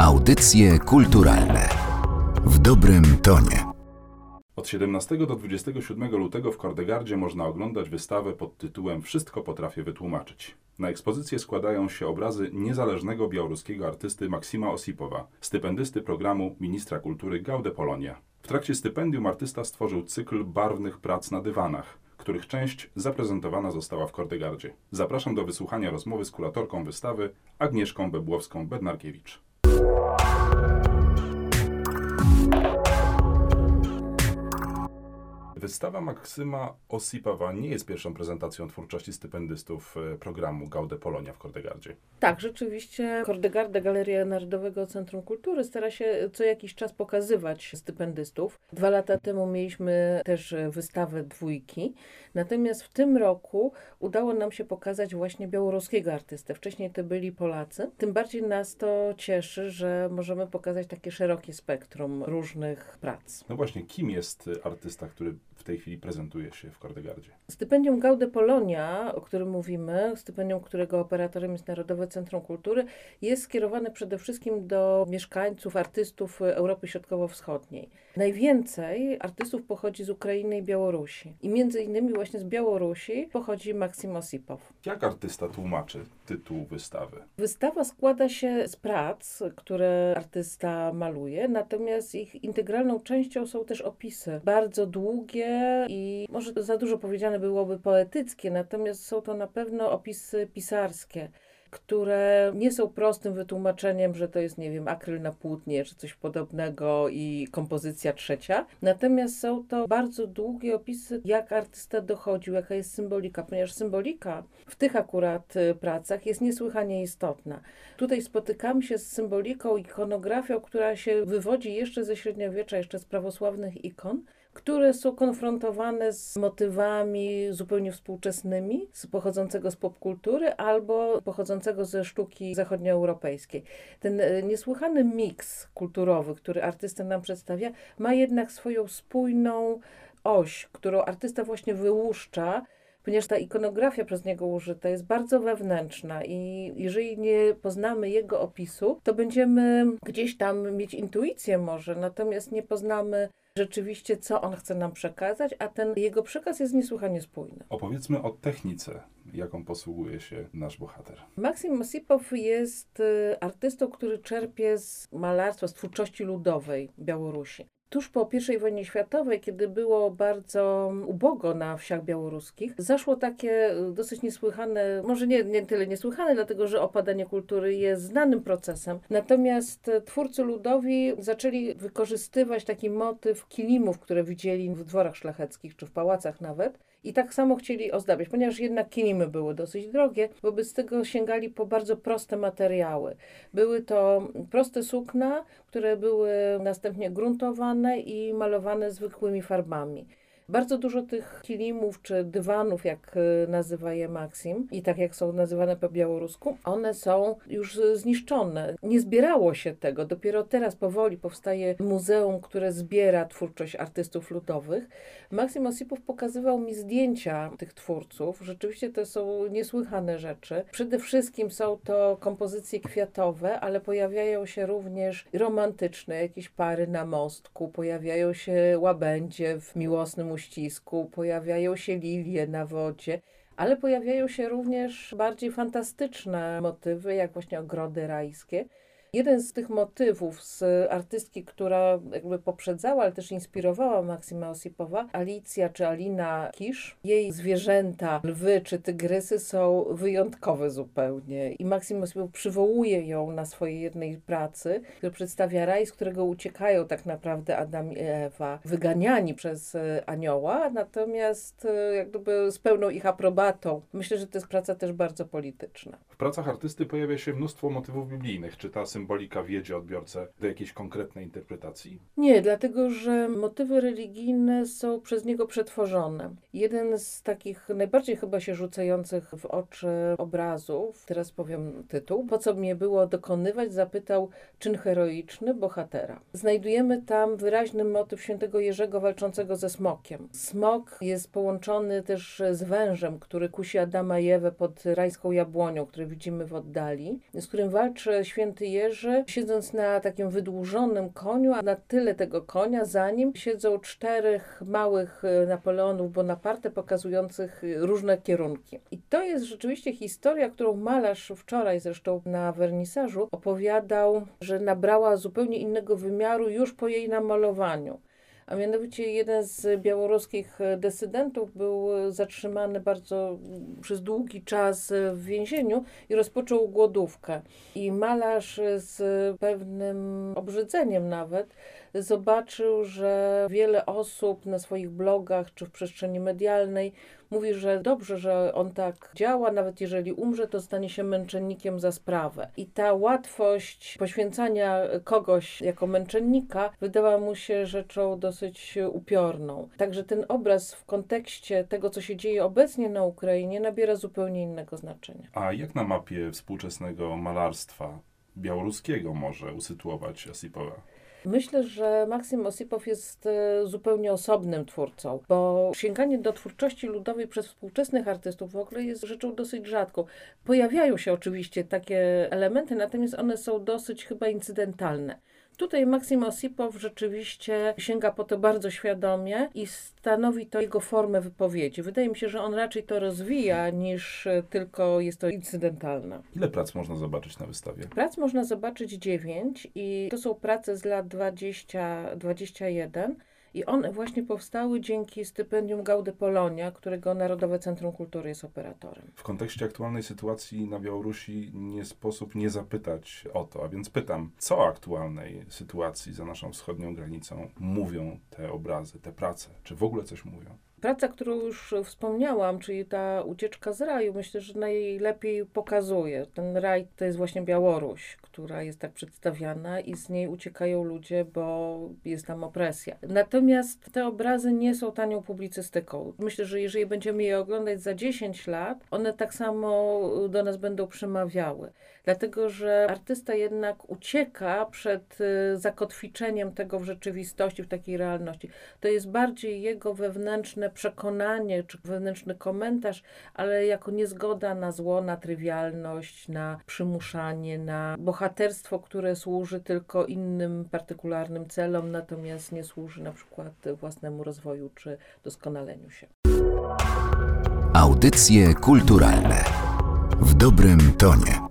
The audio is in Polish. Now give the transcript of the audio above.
Audycje kulturalne w dobrym tonie. Od 17 do 27 lutego w Kordegardzie można oglądać wystawę pod tytułem Wszystko potrafię wytłumaczyć. Na ekspozycję składają się obrazy niezależnego białoruskiego artysty Maksima Osipowa, stypendysty programu Ministra Kultury Gaude Polonia. W trakcie stypendium artysta stworzył cykl barwnych prac na dywanach, których część zaprezentowana została w Kordegardzie. Zapraszam do wysłuchania rozmowy z kuratorką wystawy Agnieszką Bebłowską-Bednarkiewicz. Wystawa Maksyma Osipowa nie jest pierwszą prezentacją twórczości stypendystów e, programu Gaude Polonia w Kordegardzie. Tak, rzeczywiście Kordegarda, Galeria Narodowego Centrum Kultury stara się co jakiś czas pokazywać stypendystów. Dwa lata temu mieliśmy też wystawę dwójki, natomiast w tym roku udało nam się pokazać właśnie białoruskiego artystę. Wcześniej to byli Polacy. Tym bardziej nas to cieszy, że możemy pokazać takie szerokie spektrum różnych prac. No właśnie, kim jest artysta, który w tej chwili prezentuje się w Kordegardzie? Stypendium Gaude Polonia, o którym mówimy, stypendium, którego operatorem jest Narodowe Centrum Kultury, jest skierowane przede wszystkim do mieszkańców, artystów Europy Środkowo-Wschodniej. Najwięcej artystów pochodzi z Ukrainy i Białorusi. I między innymi właśnie z Białorusi pochodzi Maksim Osipow. Jak artysta tłumaczy tytuł wystawy? Wystawa składa się z prac, które artysta maluje, natomiast ich integralną częścią są też opisy. Bardzo długie i może za dużo powiedziane byłoby poetyckie, natomiast są to na pewno opisy pisarskie które nie są prostym wytłumaczeniem, że to jest, nie wiem, akryl na płótnie czy coś podobnego i kompozycja trzecia. Natomiast są to bardzo długie opisy, jak artysta dochodził, jaka jest symbolika, ponieważ symbolika w tych akurat y, pracach jest niesłychanie istotna. Tutaj spotykamy się z symboliką, ikonografią, która się wywodzi jeszcze ze średniowiecza, jeszcze z prawosławnych ikon, które są konfrontowane z motywami zupełnie współczesnymi, z pochodzącego z popkultury albo pochodzącego ze sztuki zachodnioeuropejskiej. Ten e, niesłychany miks kulturowy, który artysta nam przedstawia, ma jednak swoją spójną oś, którą artysta właśnie wyłuszcza ponieważ ta ikonografia przez niego użyta jest bardzo wewnętrzna i jeżeli nie poznamy jego opisu, to będziemy gdzieś tam mieć intuicję może, natomiast nie poznamy rzeczywiście, co on chce nam przekazać, a ten jego przekaz jest niesłychanie spójny. Opowiedzmy o technice, jaką posługuje się nasz bohater. Maksim Osipow jest y, artystą, który czerpie z malarstwa, z twórczości ludowej Białorusi. Tuż po I wojnie światowej, kiedy było bardzo ubogo na wsiach białoruskich, zaszło takie dosyć niesłychane, może nie, nie tyle niesłychane, dlatego że opadanie kultury jest znanym procesem. Natomiast twórcy ludowi zaczęli wykorzystywać taki motyw kilimów, które widzieli w dworach szlacheckich czy w pałacach nawet. I tak samo chcieli ozdabiać, ponieważ jednak kilimy były dosyć drogie, wobec tego sięgali po bardzo proste materiały. Były to proste sukna, które były następnie gruntowane i malowane zwykłymi farbami. Bardzo dużo tych kilimów czy dywanów, jak e, nazywa je Maxim, i tak jak są nazywane po białorusku, one są już zniszczone. Nie zbierało się tego. Dopiero teraz powoli powstaje muzeum, które zbiera twórczość artystów ludowych. Maxim Osipow pokazywał mi zdjęcia tych twórców. Rzeczywiście to są niesłychane rzeczy. Przede wszystkim są to kompozycje kwiatowe, ale pojawiają się również romantyczne, jakieś pary na mostku, pojawiają się łabędzie w miłosnym uścisku, pojawiają się lilie na wodzie, ale pojawiają się również bardziej fantastyczne motywy, jak właśnie ogrody rajskie. Jeden z tych motywów z artystki, która jakby poprzedzała, ale też inspirowała Maksyma Osipowa, Alicja czy Alina Kisz, jej zwierzęta, lwy czy tygrysy są wyjątkowe zupełnie. I Maksym Osipow przywołuje ją na swojej jednej pracy, która przedstawia raj, z którego uciekają tak naprawdę Adam i Ewa, wyganiani przez anioła, natomiast e, jak gdyby z pełną ich aprobatą. Myślę, że to jest praca też bardzo polityczna. W pracach artysty pojawia się mnóstwo motywów biblijnych. Czy ta symbolika wiedzie odbiorcę do jakiejś konkretnej interpretacji? Nie, dlatego że motywy religijne są przez niego przetworzone. Jeden z takich najbardziej chyba się rzucających w oczy obrazów, teraz powiem tytuł, po co mnie było dokonywać, zapytał czyn heroiczny bohatera. Znajdujemy tam wyraźny motyw świętego Jerzego walczącego ze smokiem. Smok jest połączony też z wężem, który kusi Adama i Ewę pod rajską jabłonią, który widzimy w oddali, z którym walczy święty Jerzy wieży, siedząc na takim wydłużonym koniu, a na tyle tego konia za nim siedzą czterech małych e, Napoleonów Bonaparte pokazujących różne kierunki. I to jest rzeczywiście historia, którą malarz wczoraj zresztą na wernisażu opowiadał, że nabrała zupełnie innego wymiaru już po jej namalowaniu. A mianowicie jeden z białoruskich dysydentów był zatrzymany bardzo przez długi czas w więzieniu i rozpoczął głodówkę. I malarz z pewnym obrzydzeniem nawet zobaczył, że wiele osób na swoich blogach czy w przestrzeni medialnej mówi, że dobrze, że on tak działa, nawet jeżeli umrze, to stanie się męczennikiem za sprawę. I ta łatwość poświęcania kogoś jako męczennika wydała mu się rzeczą dosyć upiorną. Także ten obraz w kontekście tego, co się dzieje obecnie na Ukrainie, nabiera zupełnie innego znaczenia. A jak na mapie współczesnego malarstwa białoruskiego może usytuować Osipowa? Myślę, że Maksym Osipow jest e, zupełnie osobnym twórcą, bo sięganie do twórczości ludowej przez współczesnych artystów w ogóle jest rzeczą dosyć rzadką. Pojawiają się oczywiście takie elementy, natomiast one są dosyć chyba incydentalne. Tutaj Maksim Osipow rzeczywiście sięga po to bardzo świadomie i stanowi to jego formę wypowiedzi. Wydaje mi się, że on raczej to rozwija niż tylko jest to incydentalne. Ile prac można zobaczyć na wystawie? Prac można zobaczyć dziewięć i to są prace z lat 20-21. I one właśnie powstały dzięki stypendium Gaudy Polonia, którego Narodowe Centrum Kultury jest operatorem. W kontekście aktualnej sytuacji na Białorusi nie sposób nie zapytać o to, a więc pytam, co o aktualnej sytuacji za naszą wschodnią granicą mówią te obrazy, te prace? Czy w ogóle coś mówią? Praca, którą już wspomniałam, czyli ta ucieczka z raju, myślę, że najlepiej pokazuje. Ten raj to jest właśnie Białoruś, która jest tak przedstawiana i z niej uciekają ludzie, bo jest tam opresja. Natomiast te obrazy nie są tanią publicystyką. Myślę, że jeżeli będziemy je oglądać za 10 lat, one tak samo do nas będą przemawiały. Dlatego, że artysta jednak ucieka przed y, zakotwiczeniem tego w rzeczywistości, w takiej realności. To jest bardziej jego wewnętrzne przekonanie czy wewnętrzny komentarz, ale jako niezgoda na zło, na trywialność, na przymuszanie, na bohaterstwo, które służy tylko innym partykularnym celom, natomiast nie służy na przykład własnemu rozwoju czy doskonaleniu się. Audycje kulturalne w dobrym tonie.